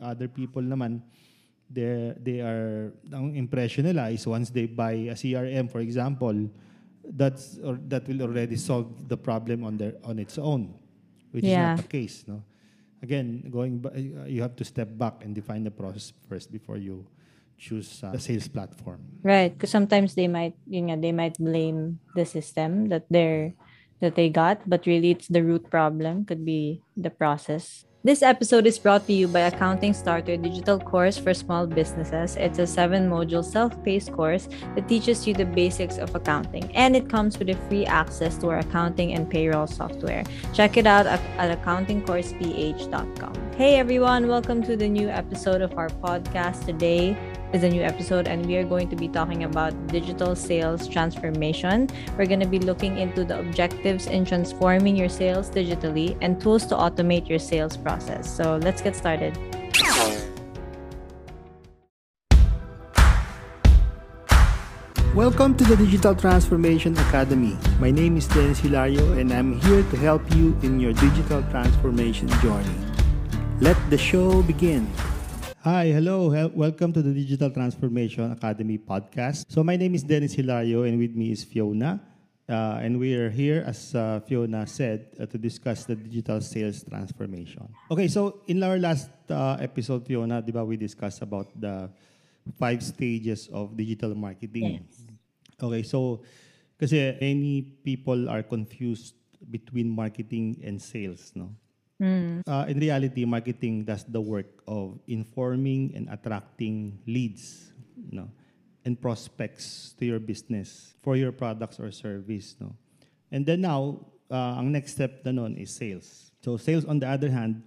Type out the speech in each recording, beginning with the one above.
Other people naman, they they are ang impression nila is once they buy a CRM for example that's or that will already solve the problem on their on its own which Yeah. is not the case no again going uh, you have to step back and define the process first before you choose uh, the sales platform Right, because sometimes they might, you know, they might blame the system that they're that they got, but really it's the root problem. Could be the process. This episode is brought to you by Accounting Starter digital course for small businesses. It's a seven module self paced course that teaches you the basics of accounting, and it comes with a free access to our accounting and payroll software. Check it out at, at accountingcourseph.com. Hey everyone, welcome to the new episode of our podcast. Today is a new episode, and we are going to be talking about digital sales transformation. We're going to be looking into the objectives in transforming your sales digitally and tools to automate your sales process. So let's get started. Welcome to the Digital Transformation Academy. My name is Dennis Hilario and I'm here to help you in your digital transformation journey. Let the show begin. Hi, hello. Welcome to the Digital Transformation Academy podcast. So my name is Dennis Hilario and with me is Fiona. Uh, and we are here, as uh, Fiona said, uh, to discuss the digital sales transformation. Okay, so in our last uh, episode, Fiona, di ba, we discussed about the five stages of digital marketing. Okay, so kasi many people are confused between marketing and sales, no? Uh, in reality, marketing does the work of informing and attracting leads, no, and prospects to your business for your products or service, no. And then now, uh, ang next step na nun is sales. So sales, on the other hand,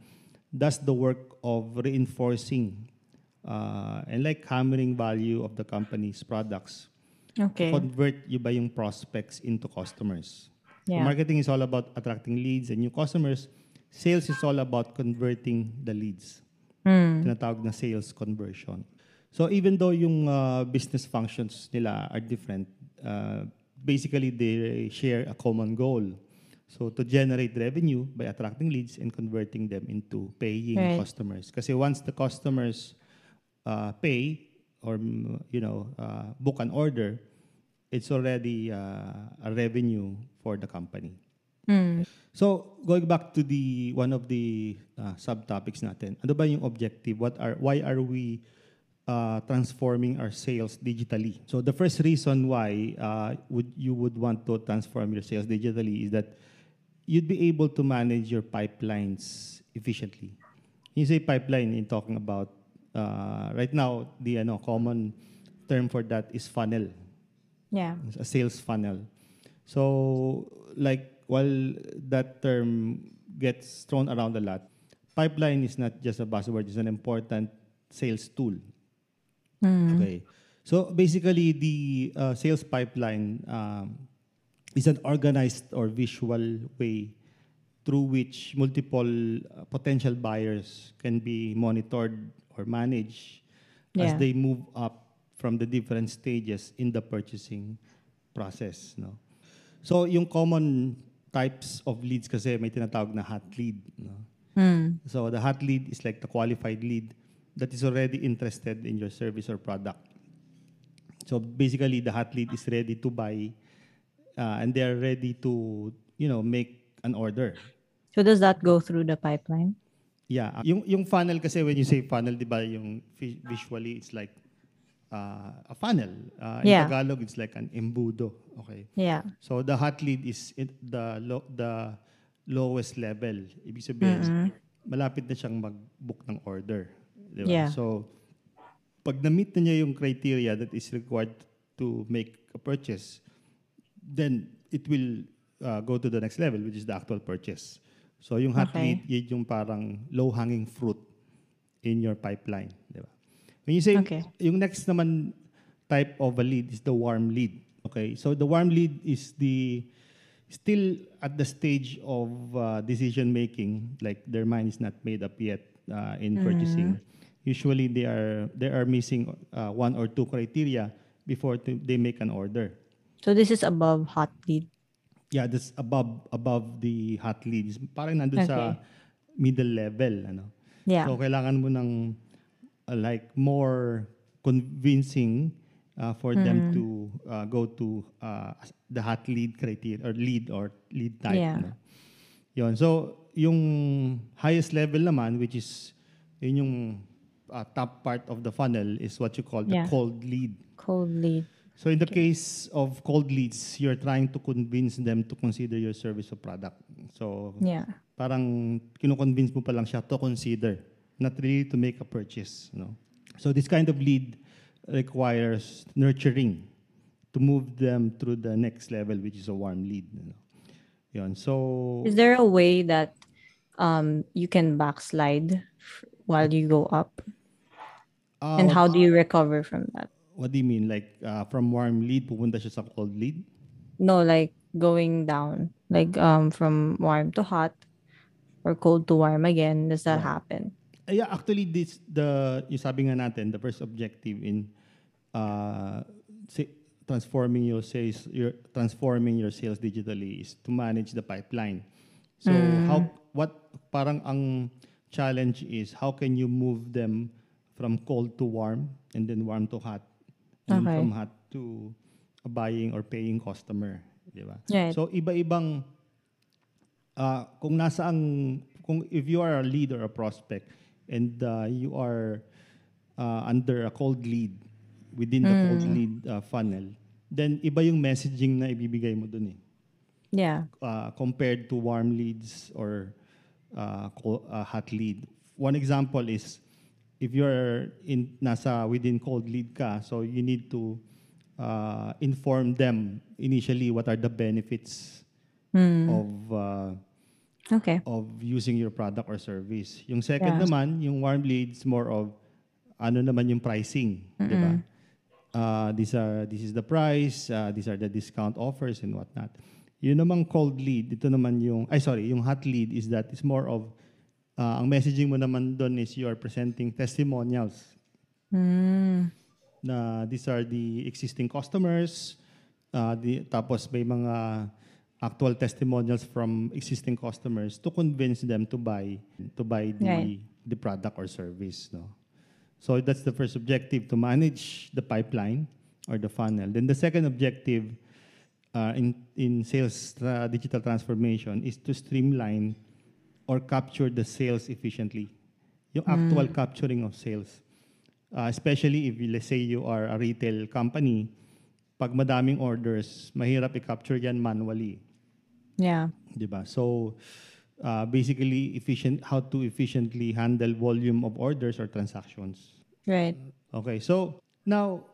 does the work of reinforcing uh, and like hammering value of the company's products Okay. convert yung ba yung prospects into customers. So marketing is all about attracting leads and new customers. Sales is all about converting the leads. Tinatawag na sales conversion. So even though yung uh, business functions nila are different, uh, basically they share a common goal. So to generate revenue by attracting leads and converting them into paying Right. customers. Kasi once the customers uh, pay or mm, you know uh, book an order, it's already uh, a revenue for the company. So going back to the one of the uh, subtopics natin, ano ba yung objective? What are why are we uh, transforming our sales digitally? So the first reason why uh, would you would want to transform your sales digitally is that you'd be able to manage your pipelines efficiently. You say pipeline in talking about uh, right now the ano common term for that is funnel Yeah. a sales funnel. So, like, while that term gets thrown around a lot, pipeline is not just a buzzword, it's an important sales tool. Okay. So, basically, the uh, sales pipeline um, is an organized or visual way through which multiple uh, potential buyers can be monitored or managed as they move up from the different stages in the purchasing process. No? So, yung common types of leads kasi may tinatawag na hot lead. No? So, the hot lead is like the qualified lead that is already interested in your service or product. So, basically, the hot lead is ready to buy uh, and they're ready to, you know, make an order. So does that go through the pipeline? Yeah. Yung, yung funnel kasi, when you say funnel, di ba, yung vi- visually, it's like uh, a funnel. Uh, in Yeah. Tagalog, it's like an embudo. Okay. Yeah. So the hot lead is it, the lo, the lowest level. Ibig sabihin, malapit na siyang mag-book ng order. Di ba? Yeah. So, pag na-meet na niya yung criteria that is required to make a purchase, then it will uh, go to the next level, which is the actual purchase. So, yung hot Okay. lead, yun yung parang low-hanging fruit in your pipeline. Di ba? When you say, Okay. yung next naman type of a lead is the warm lead. Okay, so the warm lead is the still at the stage of uh, decision making, like their mind is not made up yet uh, in purchasing. Usually, they are they are missing uh, one or two criteria before to, they make an order. So this is above hot lead. Yeah, that's above above the hot lead. It's Parang nandun sa Okay. middle level, ano. Yeah. So kailangan mo ng uh, like more convincing uh, for them to uh, go to uh, the hot lead criteria or lead or lead type. Yeah. no? Yun. So, yung highest level naman, which is yun yung uh, top part of the funnel is what you call the Yeah. cold lead. Cold lead. So in the case of cold leads, you're trying to convince them to consider your service or product. So Yeah. parang kino-convince mo pa lang siya to consider, not really to make a purchase. No? So this kind of lead requires nurturing to move them through the next level, which is a warm lead. No? Yun. So Is there a way that um you can backslide while you go up? uh, And how do you recover from that? what do you mean? Like uh, from warm lead, pupunta siya sa cold lead? No, like going down, like um from warm to hot or cold to warm again. Does that happen? Yeah, actually, this the yung sabi nga natin, the first objective in uh, sa- transforming your sales, your transforming your sales digitally is to manage the pipeline. So how what parang ang challenge is how can you move them from cold to warm and then warm to hot and Okay. from hot to a buying or paying customer, di ba? Right. So iba-ibang uh, kung nasa ang kung if you are a lead or a prospect and uh, you are uh, under a cold lead within the cold lead uh, funnel then iba yung messaging na ibibigay mo dun eh Yeah. uh, compared to warm leads or uh, co- uh, hot lead. One example is if you're in nasa within cold lead ka, so you need to uh, inform them initially what are the benefits of uh, Okay. of using your product or service. Yung second Yeah. naman, yung warm leads more of ano naman yung pricing, di ba? Uh, these are this is the price, uh, these are the discount offers and whatnot. Yun namang cold lead, ito naman yung ay sorry, yung hot lead is that is more of uh, ang messaging mo naman doon is you are presenting testimonials Mm. na these are the existing customers, uh, the, tapos may mga actual testimonials from existing customers to convince them to buy to buy the Right. the product or service no? So that's the first objective to manage the pipeline or the funnel. Then the second objective uh, in in sales uh, digital transformation is to streamline or capture the sales efficiently. Yung actual capturing of sales. Uh, especially if let's say you are a retail company, pag madaming orders, mahirap i-capture yan manually, Yeah. 'di ba? So uh, basically efficient how to efficiently handle volume of orders or transactions. Right. Okay, so now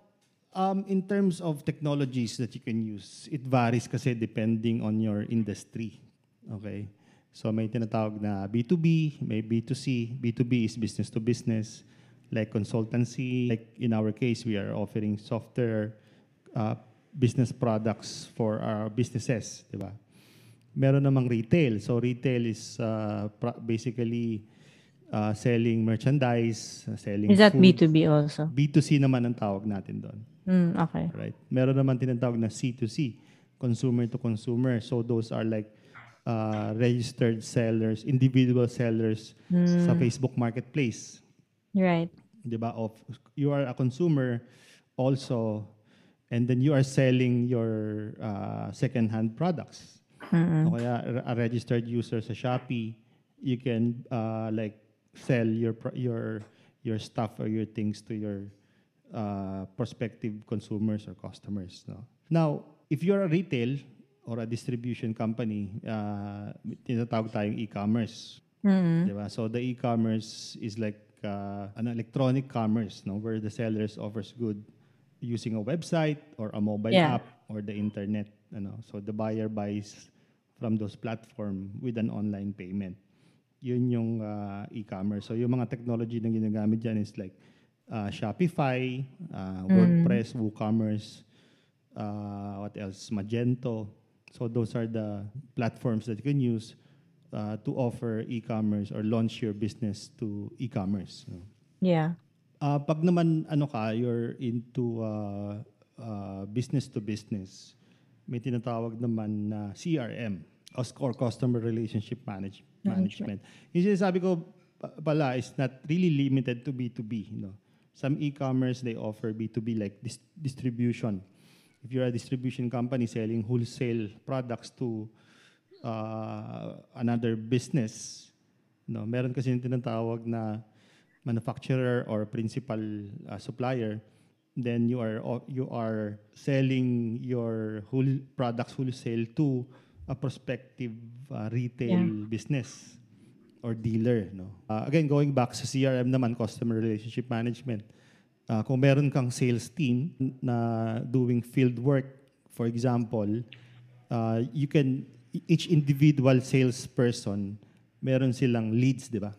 um, in terms of technologies that you can use, it varies kasi depending on your industry. Okay? So may tinatawag na B2B, may B2C. B2B is business to business, like consultancy. Like in our case, we are offering software uh, business products for our businesses, di ba? Meron namang retail. So retail is uh, basically uh, selling merchandise, selling Is that food. B2B also? B2C naman ang tawag natin doon. Mm, okay. Right? Meron naman tinatawag na C2C, consumer to consumer. So those are like uh, registered sellers, individual sellers sa Facebook Marketplace. Right. 'Di ba? Of you are a consumer also and then you are selling your uh, second-hand products. O kaya a registered user sa Shopee, you can uh, like sell your your your stuff or your things to your uh, prospective consumers or customers. No? Now, if you're a retail or a distribution company, uh, tinatawag tayong e-commerce. Mm. Diba? So the e-commerce is like uh, an electronic commerce, no, where the sellers offers good using a website or a mobile Yeah. app or the internet. Ano. So the buyer buys from those platform with an online payment. Yun yung uh, e-commerce. So yung mga technology na ginagamit dyan is like uh, Shopify, uh, WordPress, WooCommerce, uh, what else? Magento. So those are the platforms that you can use uh, to offer e-commerce or launch your business to e-commerce. no? Yeah. Uh, pag naman ano ka, you're into uh, uh, business to business, may tinatawag naman na CRM or Customer Relationship Manage- Management. Yung sinasabi ko, pa- pala is not really limited to B2B. You know? Some e-commerce, they offer B2B like dis- distribution. If you're a distribution company selling wholesale products to uh, another business, no, meron kasi yung tinatawag na manufacturer or principal uh, supplier, then you are you are selling your whole products wholesale to a prospective uh, retail Yeah. business or dealer. No? Uh, again, going back sa CRM naman, Customer Relationship Management, uh, kung meron kang sales team na doing field work, for example, uh, you can, each individual salesperson, meron silang leads, di ba?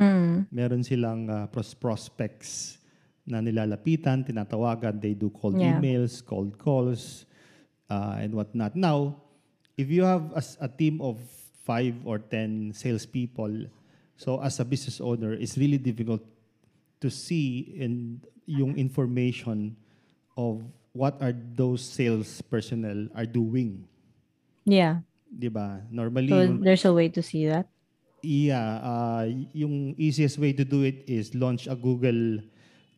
Mm. Meron silang uh, pros- prospects na nilalapitan, tinatawagan, they do cold Yeah. emails, cold calls, uh, and whatnot. Now, if you have as a team of five or ten salespeople, so as a business owner, it's really difficult to see in yung information of what are those sales personnel are doing. Yeah. 'Di ba? Normally, So yung- there's a way to see that. Yeah, uh, yung easiest way to do it is launch a Google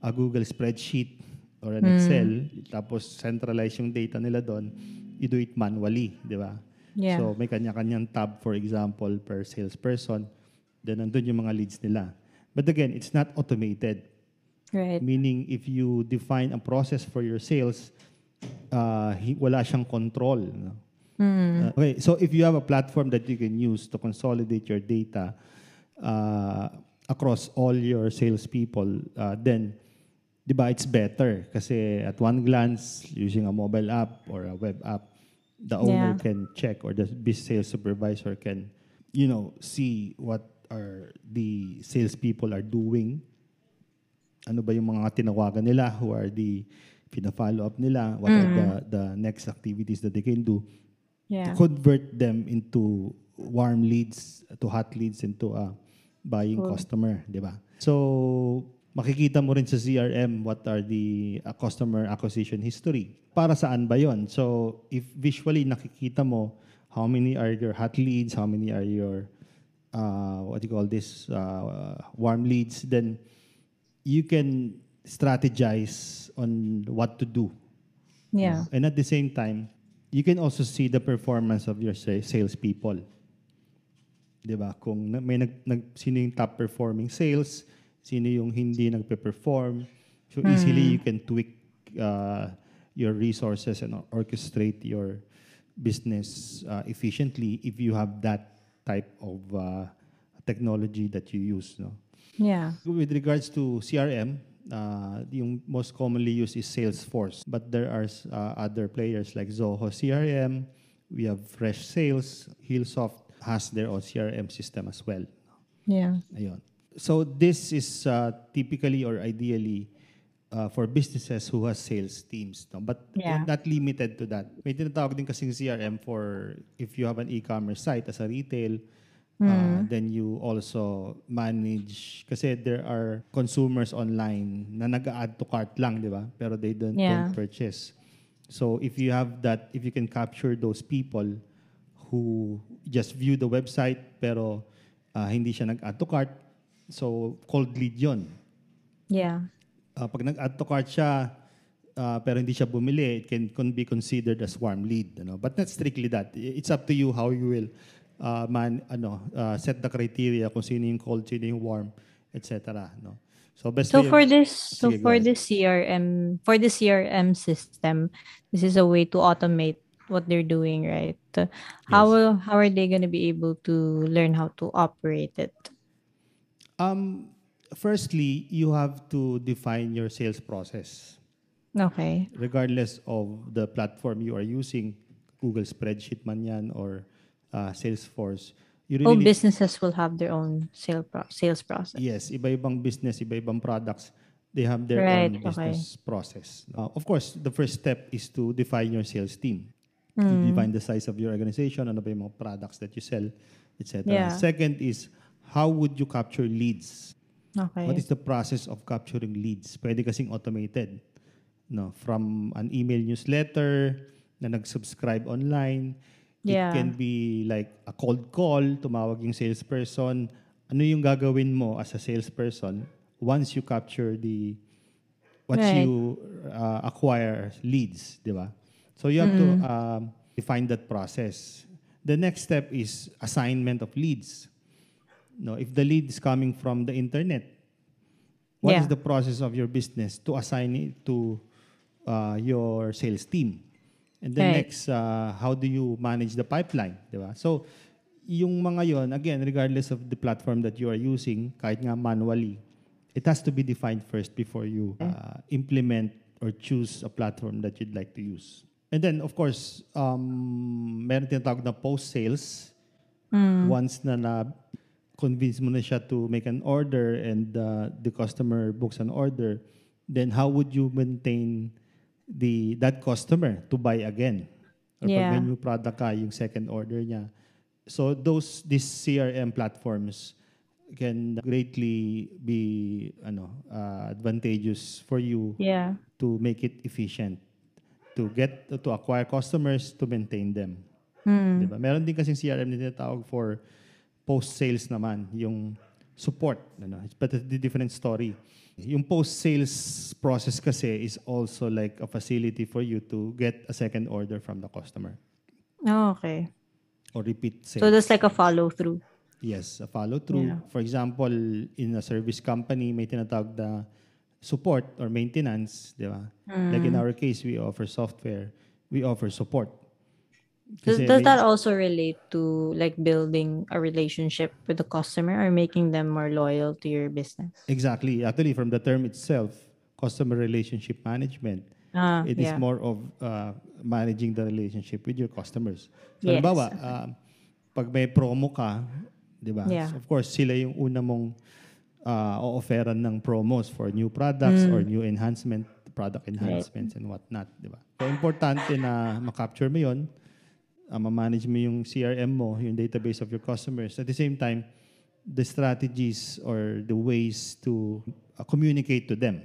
a Google spreadsheet or an Excel tapos centralize yung data nila doon, you do it manually, di ba? Yeah. So may kanya-kanyang tab for example per salesperson, then nandun yung mga leads nila. But again, it's not automated. right. Meaning if you define a process for your sales, uh, wala siyang control. No? Uh, okay, so if you have a platform that you can use to consolidate your data uh, across all your salespeople, uh, then, di ba, it's better. Kasi at one glance, using a mobile app or a web app, the owner Yeah. can check or the business sales supervisor can, you know, see what are the salespeople are doing ano ba yung mga tinawagan nila, who are the pina-follow up nila, what are the, the next activities that they can do Yeah. to convert them into warm leads, to hot leads, into a buying customer, di ba? So, makikita mo rin sa CRM what are the uh, customer acquisition history. Para saan ba yon? So, if visually nakikita mo how many are your hot leads, how many are your, uh, what do you call this, uh, warm leads, then you can strategize on what to do. Yeah. And at the same time, you can also see the performance of your sa- salespeople. 'Di ba? Kung may nag, nag sino yung top performing sales, sino yung hindi nagpe-perform. So easily you can tweak uh, your resources and or- orchestrate your business uh, efficiently if you have that type of uh, technology that you use, no? Yeah. With regards to CRM, uh, yung most commonly used is Salesforce. But there are uh, other players like Zoho CRM. We have Fresh Sales. Hillsoft has their own CRM system as well. Yeah. Ayun. So this is uh, typically or ideally uh, for businesses who has sales teams. No? But Yeah. not limited to that. May tinatawag din kasing CRM for if you have an e-commerce site as a retail, uh, then you also manage, kasi there are consumers online na nag-add to cart lang, di ba? Pero they don't, Yeah. don't purchase. So if you have that, if you can capture those people who just view the website pero uh, hindi siya nag-add to cart, so cold lead yon. Yeah. Uh, pag nag-add to cart siya, uh, pero hindi siya bumili, it can, can be considered as warm lead. Ano? But not strictly that. It's up to you how you will uh, man, ano, uh, set the criteria kung sino yung cold, sino yung warm, etc. No? So, best So for this, so Sige, for this CRM, for the CRM system, this is a way to automate what they're doing, right? How will, how are they going to be able to learn how to operate it? Um, firstly, you have to define your sales process. Okay. regardless of the platform you are using, Google Spreadsheet man yan or uh, Salesforce, you All really need- businesses will have their own sale pro- sales process. yes, iba-ibang business, iba-ibang products, they have their Right, own okay. business process. Uh, of course, the first step is to define your sales team. Mm. You define the size of your organization, ano ba yung mga products that you sell, etc. Yeah. Second is, how would you capture leads? Okay. What is the process of capturing leads? Pwede kasing automated. No, from an email newsletter na nag-subscribe online. Yeah. It can be like a cold call, tumawag yung salesperson, ano yung gagawin mo as a salesperson once you capture the once Right. you uh, acquire leads, di ba? So you have to um, define that process. The next step is assignment of leads. No, if the lead is coming from the internet, what is Yeah. the process of your business to assign it to uh, your sales team? And then Right. next, uh, how do you manage the pipeline, di ba? So, yung mga yon again, regardless of the platform that you are using, kahit nga manually, it has to be defined first before you uh, implement or choose a platform that you'd like to use. And then, of course, um, meron tinatawag na post-sales. Once na na convince mo na siya to make an order and uh, the customer books an order, then how would you maintain the that customer to buy again? Or pag Yeah. may new product ka, yung second order niya. So those these CRM platforms can greatly be ano uh, advantageous for you Yeah. to make it efficient to get to acquire customers to maintain them. Mm. Diba? Meron din kasing CRM na tinatawag for post-sales naman, yung support. Ano? But it's a different story. Yung post-sales process kasi is also like a facility for you to get a second order from the customer Oh, okay. or repeat sales. So that's like a follow through. Yes, a follow-through. Yeah. For example, in a service company, may tinatawag na support or maintenance, di ba? Like Mm. in our case, we offer software, we offer support. Does, Kasi does that also relate to like building a relationship with the customer or making them more loyal to your business? Exactly. Actually, from the term itself, customer relationship management, Ah, it is yeah. more of uh, managing the relationship with your customers. So, Yes. halimbawa, uh, pag may promo ka, di ba? Yeah. So, of course, sila yung una mong uh, o-offeran ng promos for new products Mm. or new enhancement, product enhancements and whatnot, di ba? So, importante na makapture mo yun, uh, ma-manage mo yung CRM mo, yung database of your customers. At the same time, the strategies or the ways to uh, communicate to them.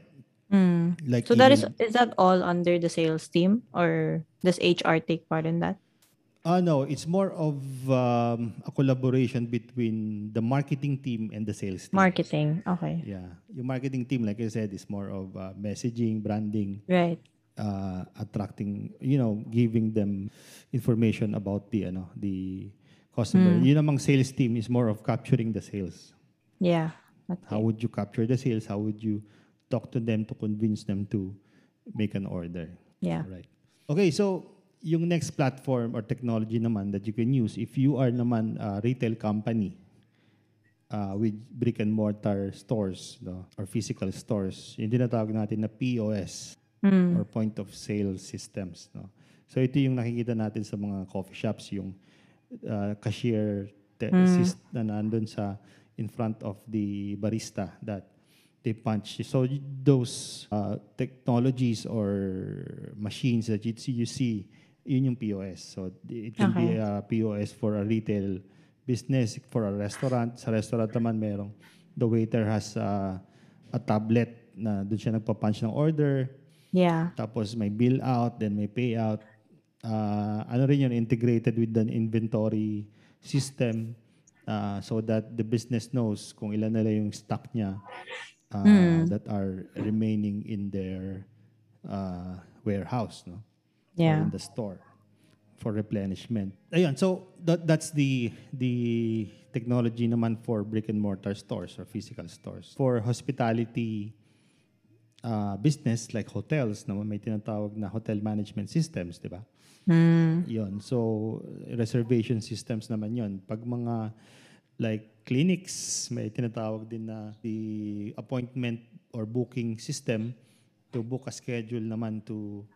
Mm. Like So that is is that all under the sales team or does HR take part in that? Uh, no, it's more of um, a collaboration between the marketing team and the sales team. Marketing. Okay. Yeah. Yung marketing team, like I said, is more of uh, messaging, branding, Right. Uh, attracting, you know, giving them information about the, ano, the customer. Yun namang sales team is more of capturing the sales. Yeah. Okay. How would you capture the sales? How would you talk to them to convince them to make an order? Yeah. Right. Okay, so yung next platform or technology naman that you can use if you are naman a retail company uh, with brick and mortar stores no, or physical stores, yung tinatawag natin na POS Mm. or point of sale systems. No? So ito yung nakikita natin sa mga coffee shops, yung uh, cashier te- sys- na nandun sa in front of the barista that they punch. So those uh, technologies or machines that you see, you see, yun yung POS. So it can be Okay. a POS for a retail business, for a restaurant. Sa restaurant naman merong the waiter has uh, a tablet na doon siya nagpa-punch ng order. Yeah. Tapos may bill out, then may payout. Uh, ano rin yun, integrated with an inventory system uh, so that the business knows kung ilan nila yung stock niya uh, that are remaining in their uh, warehouse, no? Or Yeah. in the store for replenishment. Ayun, so that, that's the the technology naman for brick and mortar stores or physical stores. For hospitality uh, business like hotels na may tinatawag na hotel management systems, di ba? Mm. Yon. So reservation systems naman yon. Pag mga like clinics, may tinatawag din na the appointment or booking system to book a schedule naman to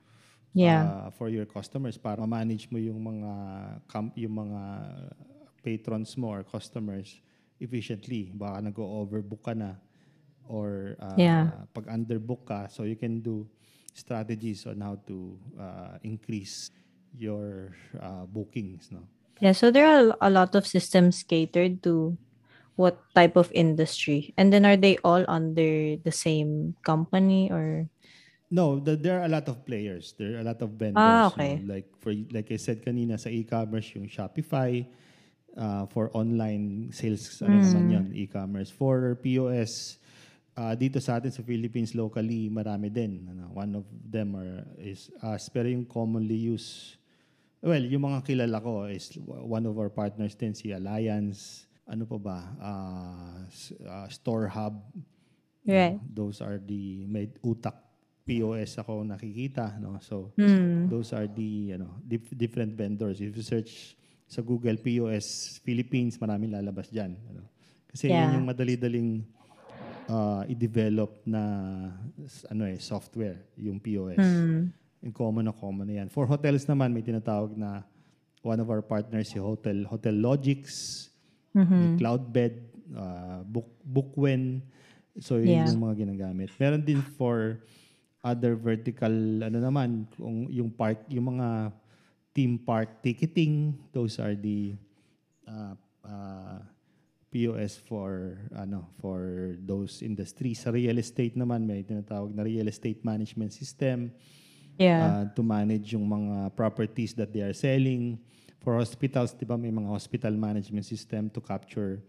Yeah. uh, for your customers para ma-manage mo yung mga com- yung mga patrons mo or customers efficiently. Baka nag-overbook ka na or uh, Yeah. pag underbook ka, so you can do strategies on how to uh, increase your uh, bookings. No? Yeah, so there are a lot of systems catered to what type of industry? And then are they all under the same company or No, the, there are a lot of players. There are a lot of vendors. Ah, okay. no? Like for like I said kanina sa e-commerce yung Shopify, uh, for online sales, ano naman yun, e-commerce. For POS, uh, dito sa atin sa Philippines locally, marami din. Ano, one of them are, is us. Pero yung commonly used, well, yung mga kilala ko is one of our partners din, si Alliance, ano pa ba, uh, uh, Store Hub. Right. Those are the, may utak POS ako nakikita. No? So, Mm. those are the ano, dif- different vendors. If you search sa Google POS Philippines, maraming lalabas dyan. Ano? Kasi Yeah. yun yung madali-daling uh, i-develop na ano eh, software, yung POS. Mm. Yung common na common na yan. For hotels naman, may tinatawag na one of our partners, si Hotel Hotel Logics, Mhm. may Cloudbed, uh, Book, Bookwen. So, yun Yeah. yung mga ginagamit. Meron din for other vertical, ano naman, kung yung park, yung mga theme park ticketing, those are the uh, uh, POS for ano for those industries. Sa real estate naman may tinatawag na real estate management system Yeah. uh, to manage yung mga properties that they are selling. For hospitals, di ba may mga hospital management system to capture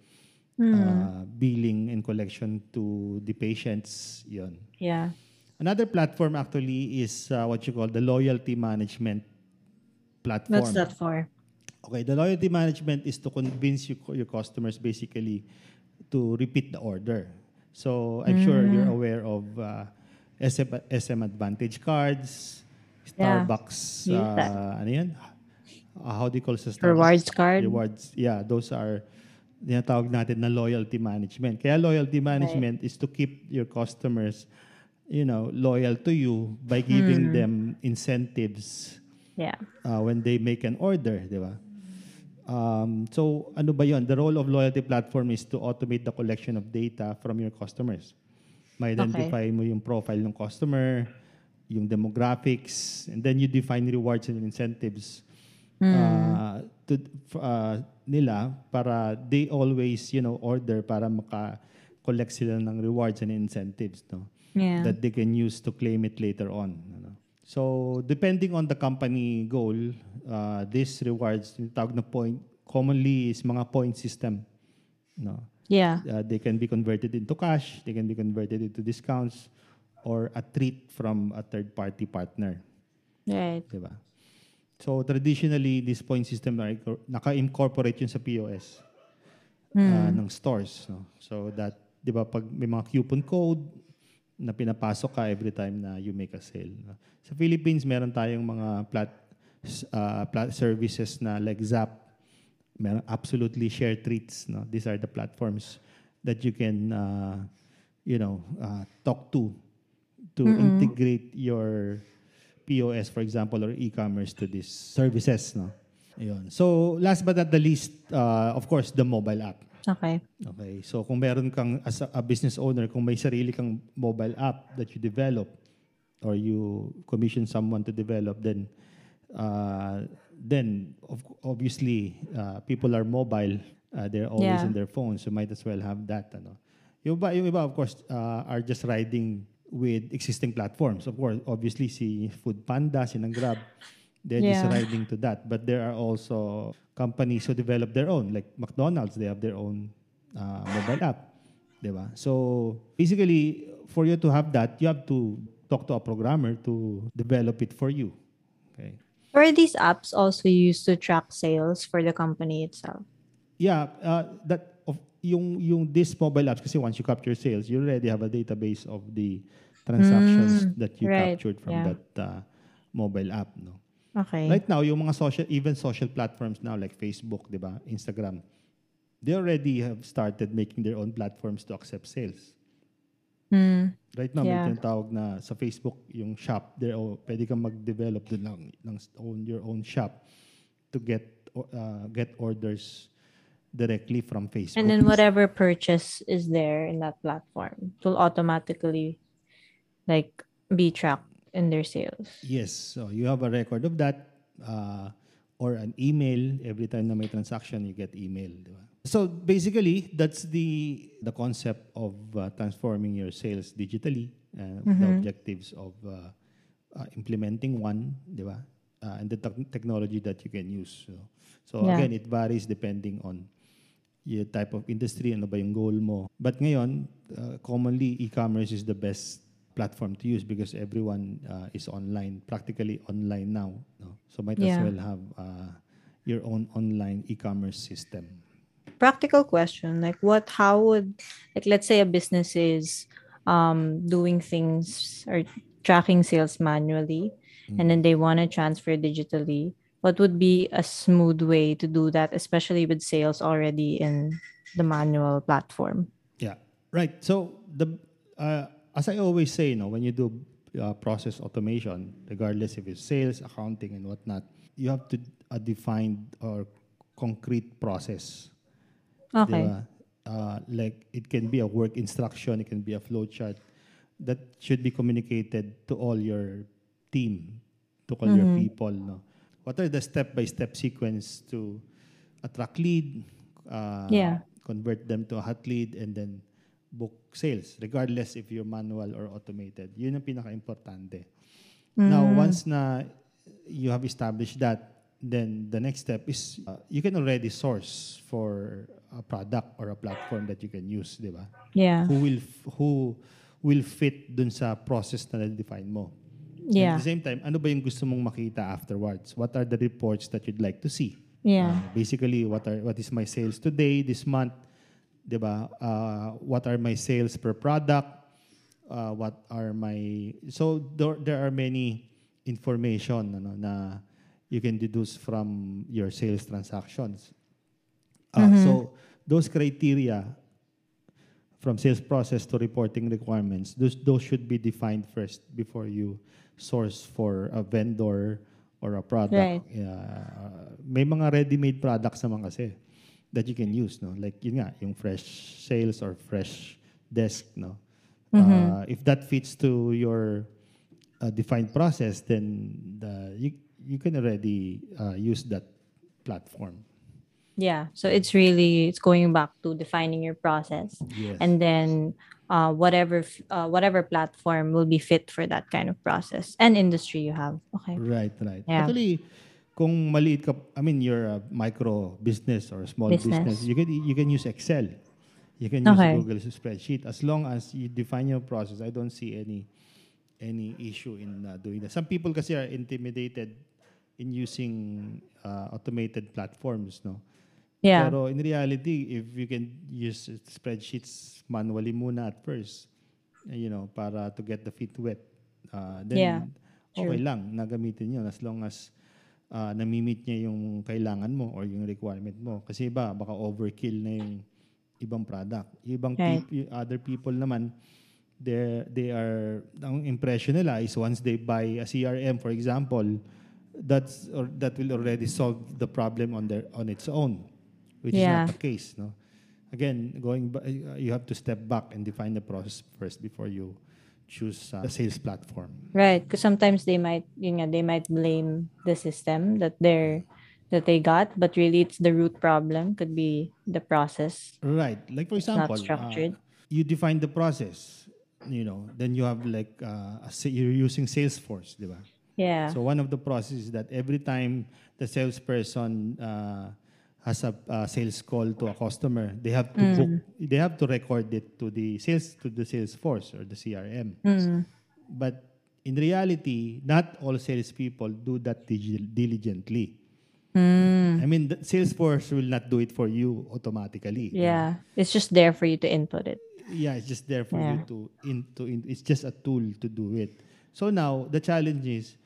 uh, billing and collection to the patients. Yon. yeah. Another platform actually is uh, what you call the loyalty management platform. What's that for? Okay, the loyalty management is to convince you, your customers basically to repeat the order. So I'm sure you're aware of uh, SM, SM Advantage cards, Yeah. Starbucks, that. uh, ano yan? Uh, how do you call sa Starbucks? Rewards card? Rewards. Yeah, those are tinatawag natin na loyalty management. Kaya loyalty management is to keep your customers, you know, loyal to you by giving them incentives Yeah. uh, when they make an order, di ba? Um, so, ano ba yon? The role of loyalty platform is to automate the collection of data from your customers. Ma-identify mo yung profile ng customer, yung demographics, and then you define rewards and incentives uh, to, uh, nila para they always, you know, order para maka-collect sila ng rewards and incentives, no? Yeah. that they can use to claim it later on. So, depending on the company goal, uh, this rewards, tawag na point, commonly is mga point system. No? yeah. Uh, they can be converted into cash, they can be converted into discounts, or a treat from a third-party partner. Right. Diba? So, traditionally, this point system, na- naka-incorporate yun sa POS uh, ng stores. No? So that, di ba, pag may mga coupon code na pinapasok ka every time na you make a sale. Sa Philippines, meron tayong mga plat, uh, plat services na like Zap, meron absolutely share treats. No? These are the platforms that you can, uh, you know, uh, talk to to integrate your POS, for example, or e-commerce to these services. No? Ayun. So, last but not the least, uh, of course, the mobile app. Okay. Okay. So, kung meron kang, as a, a business owner, kung may sarili kang mobile app that you develop or you commission someone to develop, then, uh, then of, obviously, uh, people are mobile. Uh, they're always Yeah. in their phones. So, might as well have that. Ano. Yung iba, yung iba of course, uh, are just riding with existing platforms. Of course, obviously, si Food Panda, si Grab, they're just Yeah. riding to that. But there are also companies who develop their own, like McDonald's, they have their own uh, mobile app. Diba? So, basically, for you to have that, you have to talk to a programmer to develop it for you. Okay. Are these apps also used to track sales for the company itself? Yeah, uh, that of yung yung this mobile apps kasi once you capture sales, you already have a database of the transactions that you right, captured from yeah. that uh, mobile app, no. Okay. Right now, yung mga social, even social platforms now like Facebook, di ba, Instagram, they already have started making their own platforms to accept sales. Hmm. Right now, Yeah. may tinatawag na sa Facebook, yung shop, there, oh, pwede kang mag-develop dun ng, ng own, your own shop to get uh, get orders directly from Facebook. And then whatever purchase is there in that platform will automatically like be tracked in their sales. Yes. So you have a record of that uh, or an email. Every time na may transaction, you get email. Di ba? So basically, that's the the concept of uh, transforming your sales digitally. Uh, The objectives of uh, uh, implementing one, di ba? uh, and the tech- technology that you can use. So, so Yeah. again, it varies depending on your type of industry, ano ba yung goal mo. But ngayon, uh, commonly, e-commerce is the best platform to use because everyone uh, is online, practically online now. No? So might as well have uh, your own online e-commerce system. practical question like what how would like let's say a business is um doing things or tracking sales manually and then they want to transfer digitally what would be a smooth way to do that especially with sales already in the manual platform Yeah, right. So the uh, as I always say, you know, when you do uh, process automation, regardless if it's sales, accounting, and whatnot, you have to uh, define or concrete process. okay Uh, like it can be a work instruction, it can be a flow chart that should be communicated to all your team, to all your people. No? What are the step-by-step sequence to attract lead, uh, Yeah. convert them to a hot lead, and then book sales, regardless if you're manual or automated. Yun ang pinaka-importante. Now, once na you have established that, then the next step is uh, you can already source for a product or a platform that you can use, di ba? yeah Who will who will fit dun sa process na na-define mo. yeah At the same time, ano ba yung gusto mong makita afterwards? What are the reports that you'd like to see? yeah Uh, basically, what are what is my sales today, this month, 'di ba? Uh, what are my sales per product? Uh, what are my so there, there are many information ano, na you can deduce from your sales transactions. Uh, So those criteria from sales process to reporting requirements, those those should be defined first before you source for a vendor or a product. Right. Yeah. may mga ready-made products naman kasi that you can use, no? Like yun nga, yung fresh sales or fresh desk, no? Uh, if that fits to your uh, defined process, then the, you you can already uh, use that platform. Yeah. So it's really it's going back to defining your process. Yes. And then uh, whatever uh, whatever platform will be fit for that kind of process and industry you have. Okay. Right, right. Yeah. Actually, kung maliit ka, I mean, you're a micro business or a small Business. business, you can you can use Excel. You can Okay. use Google spreadsheet as long as you define your process. I don't see any any issue in uh, doing that. Some people kasi are intimidated in using uh, automated platforms, no? Yeah. Pero in reality, if you can use spreadsheets manually muna at first, you know, para to get the feet wet, uh, then Yeah, okay lang na gamitin yun as long as uh, namimit niya yung kailangan mo or yung requirement mo. Kasi iba, baka overkill na yung ibang product. Ibang Right. peop- other people naman, they they are ang impression nila is once they buy a CRM for example that's or that will already solve the problem on their on its own which Yeah. is not the case no again going ba- you have to step back and define the process first before you choose uh, a sales platform Right, because sometimes they might, you know, they might blame the system that they're that they got, but really it's the root problem. Could be the process. right like for example uh, structured. you define the process you know then you have like uh, a you're using salesforce di ba Yeah. So one of the processes is that every time the salesperson uh, has a uh, sales call to a customer, they have to book, they have to record it to the sales to the Salesforce or the CRM. Mm. But in reality, not all salespeople do that diligently. Mm. I mean, the Salesforce will not do it for you automatically. Yeah. It's just there for you to input it. Yeah, it's just there for Yeah. you to in, to in, it's just a tool to do it. So now the challenge is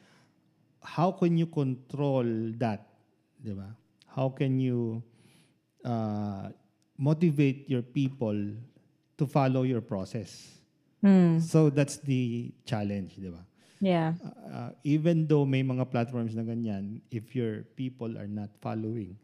how can you control that, 'di ba? How can you uh, motivate your people to follow your process? Mm. So that's the challenge, 'di ba? Yeah. Uh, even though may mga platforms na ganyan, if your people are not following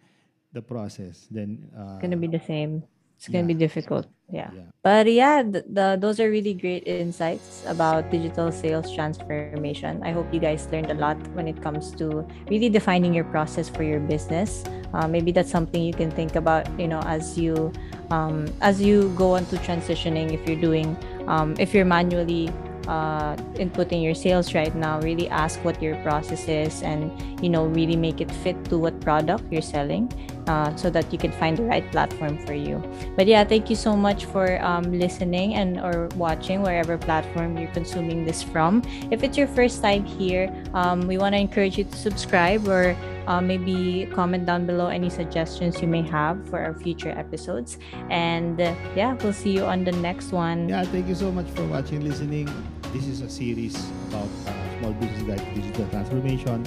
the process, then uh, It's gonna be the same. It's gonna be difficult. Yeah. Yeah. But yeah, the, the those are really great insights about digital sales transformation. I hope you guys learned a lot when it comes to really defining your process for your business. Uh, maybe that's something you can think about, you know, as you um, as you go on to transitioning. If you're doing, um, if you're manually uh, inputting your sales right now, really ask what your process is and, you know, really make it fit to what product you're selling uh, so that you can find the right platform for you. But yeah, thank you so much for um, listening and or watching wherever platform you're consuming this from. If it's your first time here, um, we want to encourage you to subscribe or uh, maybe comment down below any suggestions you may have for our future episodes. And uh, yeah, we'll see you on the next one. Yeah, thank you so much for watching, listening. This is a series about uh, small business guide to digital transformation.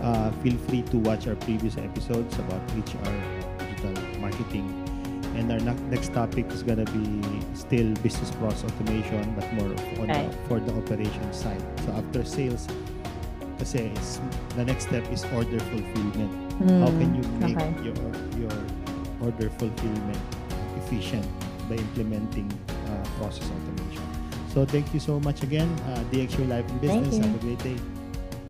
Uh, feel free to watch our previous episodes about HR, digital marketing. And our next topic is gonna be still business process automation, but more on Right. the, for the operation side. So after sales, kasi is, the next step is order fulfillment. How can you make okay. your your order fulfillment efficient by implementing uh, process automation? So thank you so much again, uh, DX Your Life in Business. Have a great day.